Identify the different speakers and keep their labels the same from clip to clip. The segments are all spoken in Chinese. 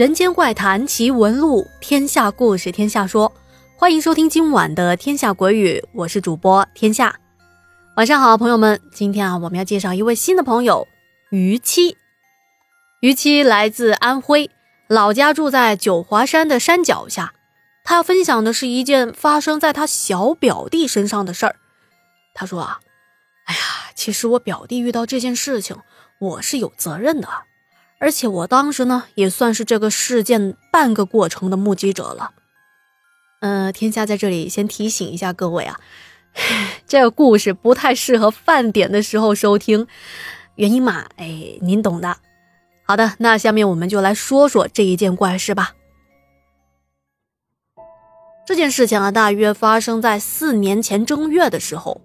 Speaker 1: 人间怪谈奇闻录，天下故事天下说，欢迎收听今晚的《天下鬼语》，我是主播天下。晚上好，朋友们，今天啊，我们要介绍一位新的朋友，于七。于七来自安徽，老家住在九华山的山脚下。他要分享的是一件发生在他小表弟身上的事儿。他说啊，哎呀，其实我表弟遇到这件事情，我是有责任的。而且我当时呢，也算是这个事件半个过程的目击者了。嗯，天下在这里先提醒一下各位啊，这个故事不太适合饭点的时候收听，原因嘛，哎，您懂的。好的，那下面我们就来说说这一件怪事吧。这件事情啊，大约发生在四年前正月的时候。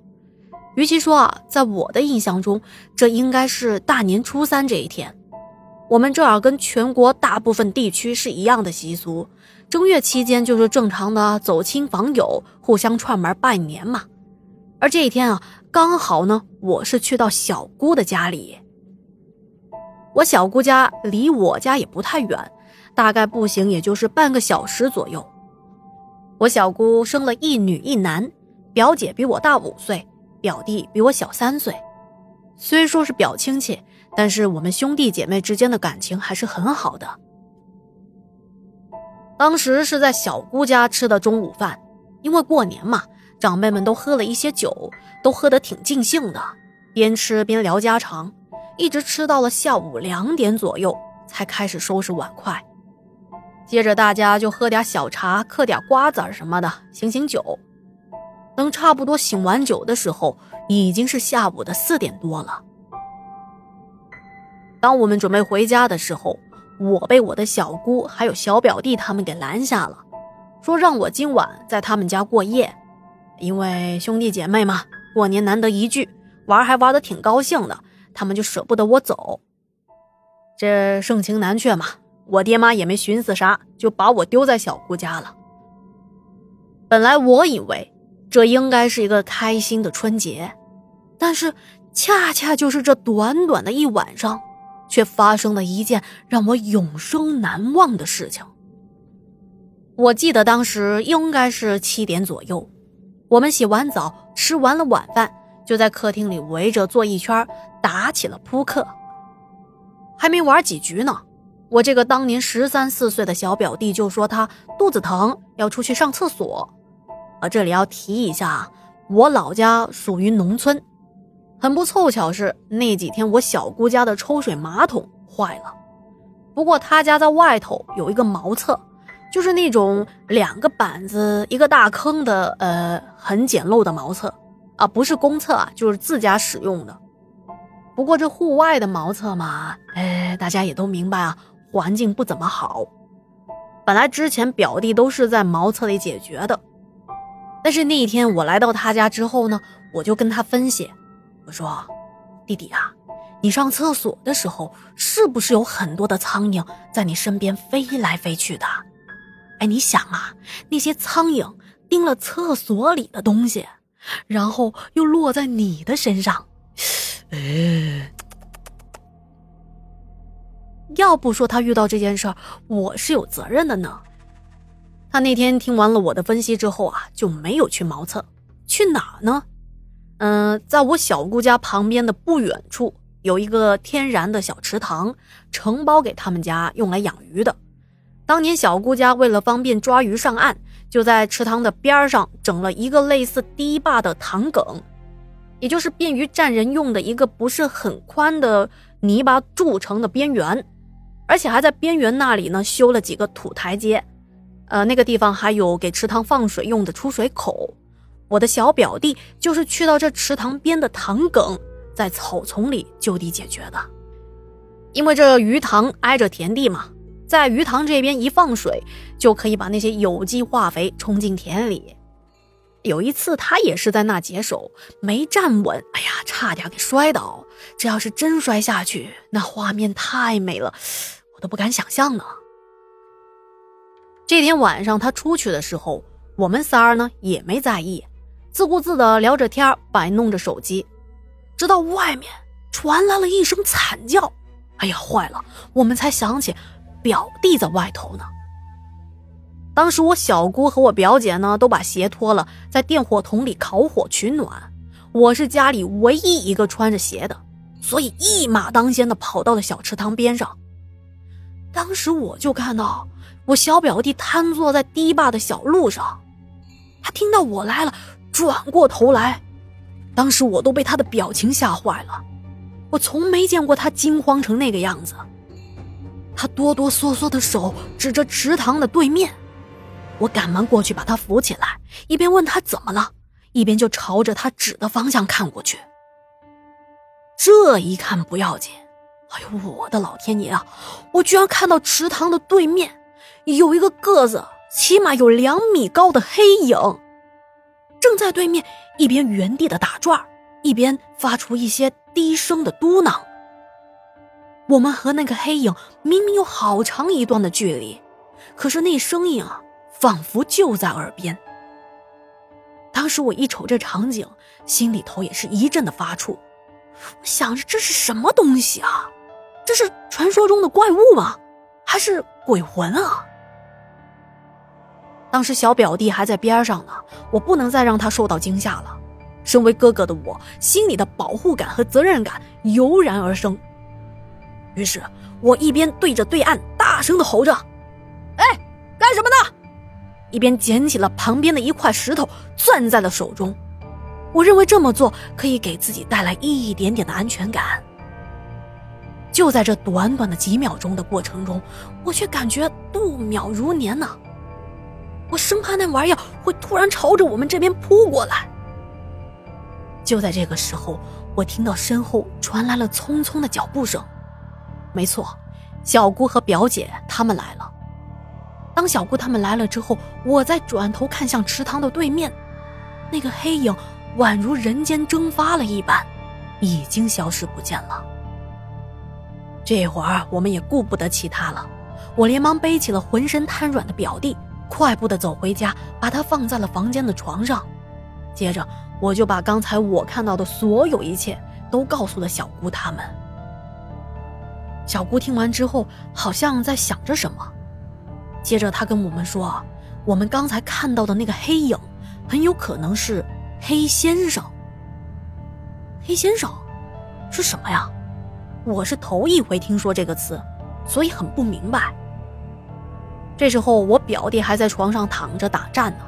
Speaker 1: 与其说啊，在我的印象中，这应该是大年初三这一天。我们这儿跟全国大部分地区是一样的习俗，正月期间就是正常的走亲访友、互相串门拜年嘛。而这一天啊，刚好呢，我是去到小姑的家里。我小姑家离我家也不太远，大概步行也就是半个小时左右。我小姑生了一女一男，表姐比我大五岁，表弟比我小三岁。虽说是表亲戚。但是我们兄弟姐妹之间的感情还是很好的。当时是在小姑家吃的中午饭，因为过年嘛，长辈们都喝了一些酒，都喝得挺尽兴的，边吃边聊家常，一直吃到了下午两点左右才开始收拾碗筷。接着大家就喝点小茶，嗑点瓜子什么的，醒醒酒。等差不多醒完酒的时候，已经是下午的四点多了。当我们准备回家的时候，我被我的小姑还有小表弟他们给拦下了，说让我今晚在他们家过夜，因为兄弟姐妹嘛，过年难得一聚，玩还玩得挺高兴的，他们就舍不得我走。这盛情难却嘛，我爹妈也没寻思啥，就把我丢在小姑家了。本来我以为这应该是一个开心的春节，但是恰恰就是这短短的一晚上。却发生了一件让我永生难忘的事情。我记得当时应该是七点左右，我们洗完澡，吃完了晚饭，就在客厅里围着坐一圈，打起了扑克。还没玩几局呢，我这个当年十三四岁的小表弟就说他肚子疼，要出去上厕所。啊，这里要提一下，我老家属于农村。很不凑巧是那几天我小姑家的抽水马桶坏了，不过他家在外头有一个茅厕，就是那种两个板子一个大坑的，呃，很简陋的茅厕啊，不是公厕啊，就是自家使用的。不过这户外的茅厕嘛，哎，大家也都明白啊，环境不怎么好。本来之前表弟都是在茅厕里解决的，但是那一天我来到他家之后呢，我就跟他分析。我说：“弟弟啊，你上厕所的时候是不是有很多的苍蝇在你身边飞来飞去的？哎，你想啊，那些苍蝇叮了厕所里的东西，然后又落在你的身上，哎，要不说他遇到这件事儿，我是有责任的呢。他那天听完了我的分析之后啊，就没有去茅厕，去哪呢？”嗯，在我小姑家旁边的不远处有一个天然的小池塘，承包给他们家用来养鱼的。当年小姑家为了方便抓鱼上岸，就在池塘的边上整了一个类似堤坝的塘埂，也就是便于站人用的一个不是很宽的泥巴筑成的边缘，而且还在边缘那里呢修了几个土台阶，呃，那个地方还有给池塘放水用的出水口。我的小表弟就是去到这池塘边的塘埂，在草丛里就地解决的。因为这鱼塘挨着田地嘛，在鱼塘这边一放水，就可以把那些有机化肥冲进田里。有一次他也是在那解手，没站稳，哎呀，差点给摔倒。这要是真摔下去，那画面太美了，我都不敢想象呢。这天晚上他出去的时候，我们仨儿呢也没在意。自顾自的聊着天，摆弄着手机，直到外面传来了一声惨叫。哎呀，坏了！我们才想起，表弟在外头呢。当时我小姑和我表姐呢都把鞋脱了，在电火桶里烤火取暖。我是家里唯一一个穿着鞋的，所以一马当先的跑到了小池塘边上。当时我就看到我小表弟瘫坐在堤坝的小路上，他听到我来了，转过头来。当时我都被他的表情吓坏了，我从没见过他惊慌成那个样子。他哆哆嗦嗦的手指着池塘的对面，我赶忙过去把他扶起来，一边问他怎么了，一边就朝着他指的方向看过去。这一看不要紧，哎呦我的老天爷啊！我居然看到池塘的对面有一个个子起码有两米高的黑影，在对面。一边原地的打转，一边发出一些低声的嘟囔。我们和那个黑影明明有好长一段的距离，可是那声音啊，仿佛就在耳边。当时我一瞅这场景，心里头也是一阵的发怵。我想着这是什么东西啊？这是传说中的怪物吗？还是鬼魂啊？当时小表弟还在边上呢，我不能再让他受到惊吓了。身为哥哥的我，心里的保护感和责任感油然而生。于是，我一边对着对岸大声的吼着：“哎，干什么呢？”一边捡起了旁边的一块石头，攥在了手中。我认为这么做可以给自己带来一点点的安全感。就在这短短的几秒钟的过程中，我却感觉度秒如年呢。我生怕那玩意儿会突然朝着我们这边扑过来。就在这个时候，我听到身后传来了匆匆的脚步声。没错，小姑和表姐他们来了。当小姑他们来了之后，我再转头看向池塘的对面，那个黑影宛如人间蒸发了一般，已经消失不见了。这会儿我们也顾不得其他了，我连忙背起了浑身瘫软的表弟。快步的走回家，把他放在了房间的床上。接着，我就把刚才我看到的所有一切都告诉了小姑他们。小姑听完之后，好像在想着什么。接着，她跟我们说：“我们刚才看到的那个黑影，很有可能是黑先生。黑先生是什么呀？我是头一回听说这个词，所以很不明白。”这时候，我表弟还在床上躺着打颤呢，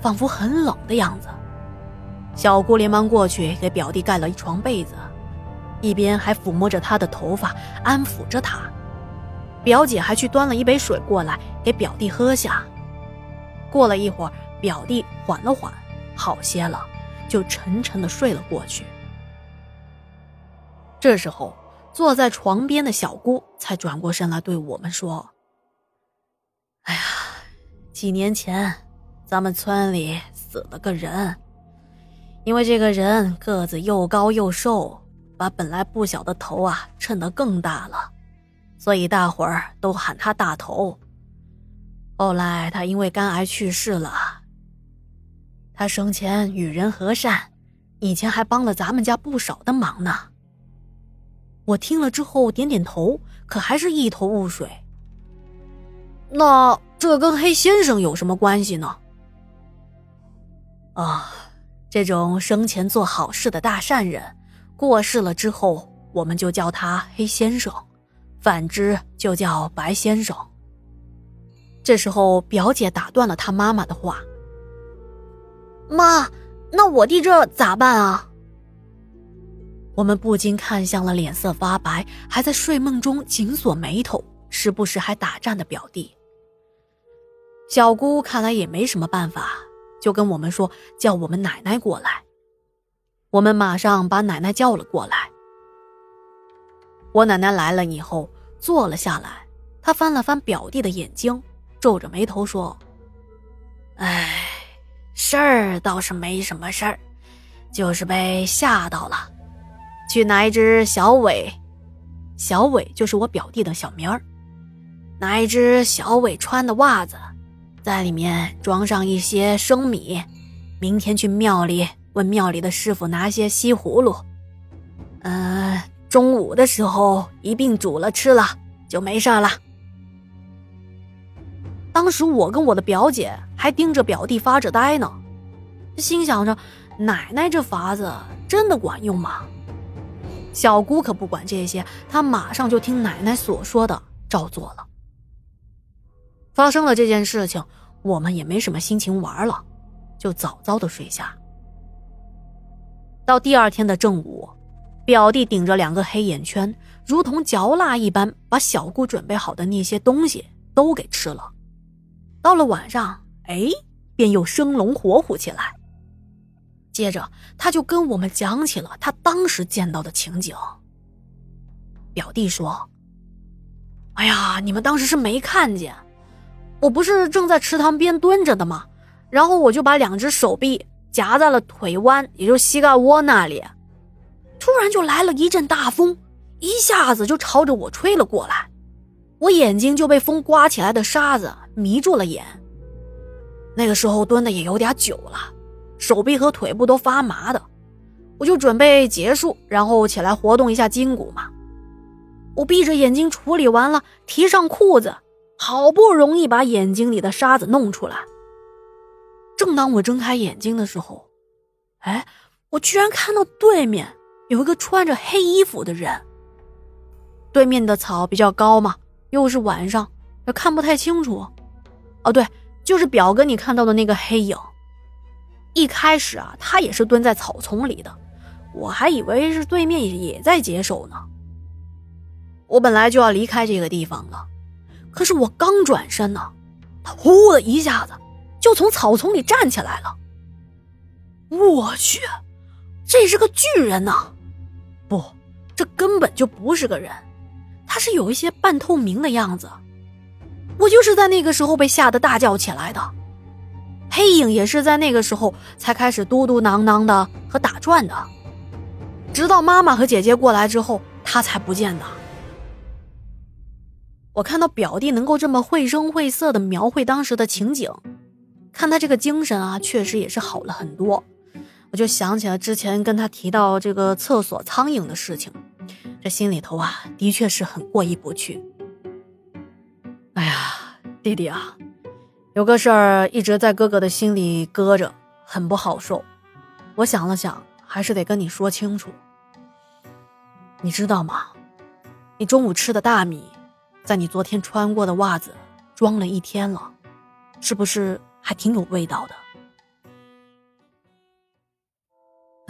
Speaker 1: 仿佛很冷的样子。小姑连忙过去给表弟盖了一床被子，一边还抚摸着他的头发，安抚着他。表姐还去端了一杯水过来给表弟喝下。过了一会儿，表弟缓了缓，好些了，就沉沉的睡了过去。这时候，坐在床边的小姑才转过身来对我们说。哎呀，几年前，咱们村里死了个人，因为这个人个子又高又瘦，把本来不小的头啊衬得更大了，所以大伙儿都喊他大头。后来他因为肝癌去世了。他生前与人和善，以前还帮了咱们家不少的忙呢。我听了之后点点头，可还是一头雾水。那这跟黑先生有什么关系呢？啊，这种生前做好事的大善人，过世了之后，我们就叫他黑先生；反之就叫白先生。这时候，表姐打断了他妈妈的话：“妈，那我弟这咋办啊？”我们不禁看向了脸色发白、还在睡梦中紧锁眉头、时不时还打颤的表弟。小姑看来也没什么办法，就跟我们说叫我们奶奶过来。我们马上把奶奶叫了过来。我奶奶来了以后坐了下来，她翻了翻表弟的眼睛，皱着眉头说：“哎，事儿倒是没什么事儿，就是被吓到了。去拿一只小伟，小伟就是我表弟的小名儿，拿一只小伟穿的袜子。”在里面装上一些生米，明天去庙里问庙里的师傅拿些西葫芦。嗯，中午的时候一并煮了吃了就没事了。当时我跟我的表姐还盯着表弟发着呆呢，心想着奶奶这法子真的管用吗？小姑可不管这些，她马上就听奶奶所说的照做了。发生了这件事情，我们也没什么心情玩了，就早早的睡下。到第二天的正午，表弟顶着两个黑眼圈，如同嚼蜡一般，把小姑准备好的那些东西都给吃了。到了晚上，哎，便又生龙活虎起来。接着，他就跟我们讲起了他当时见到的情景。表弟说：“哎呀，你们当时是没看见，我不是正在池塘边蹲着的吗？然后我就把两只手臂夹在了腿弯，也就膝盖窝那里。突然就来了一阵大风，一下子就朝着我吹了过来，我眼睛就被风刮起来的沙子迷住了眼。那个时候蹲的也有点久了。”手臂和腿部都发麻的，我就准备结束，然后起来活动一下筋骨嘛。我闭着眼睛处理完了，提上裤子，好不容易把眼睛里的沙子弄出来。正当我睁开眼睛的时候，哎，我居然看到对面有一个穿着黑衣服的人。对面的草比较高嘛，又是晚上，也看不太清楚。哦，对，就是表哥你看到的那个黑影。一开始啊，他也是蹲在草丛里的，我还以为是对面也在解手呢。我本来就要离开这个地方了，可是我刚转身呢，他呼的一下子就从草丛里站起来了。我去，这是个巨人呐！不，这根本就不是个人，他是有一些半透明的样子。我就是在那个时候被吓得大叫起来的。黑影也是在那个时候才开始嘟嘟囔囔的和打转的，直到妈妈和姐姐过来之后，他才不见的。我看到表弟能够这么绘声绘色的描绘当时的情景，看他这个精神啊，确实也是好了很多。我就想起了之前跟他提到这个厕所苍蝇的事情，这心里头啊，的确是很过意不去。哎呀，弟弟啊！有个事儿一直在哥哥的心里搁着，很不好受。我想了想，还是得跟你说清楚。你知道吗？你中午吃的大米，在你昨天穿过的袜子装了一天了，是不是还挺有味道的？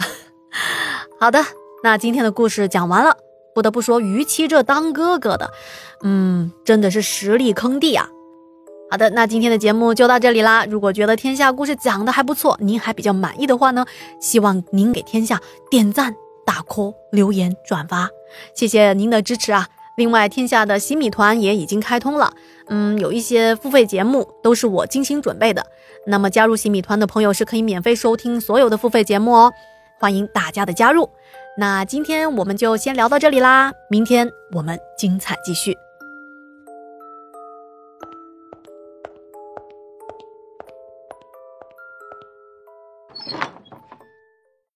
Speaker 1: 好的，那今天的故事讲完了。不得不说，于七这当哥哥的，嗯，真的是实力坑弟啊。好的，那今天的节目就到这里啦。如果觉得天下故事讲的还不错，您还比较满意的话呢，希望您给天下点赞、打 call、留言、转发，谢谢您的支持啊！另外，天下的洗米团也已经开通了，嗯，有一些付费节目都是我精心准备的。那么加入洗米团的朋友是可以免费收听所有的付费节目哦，欢迎大家的加入。那今天我们就先聊到这里啦，明天我们精彩继续。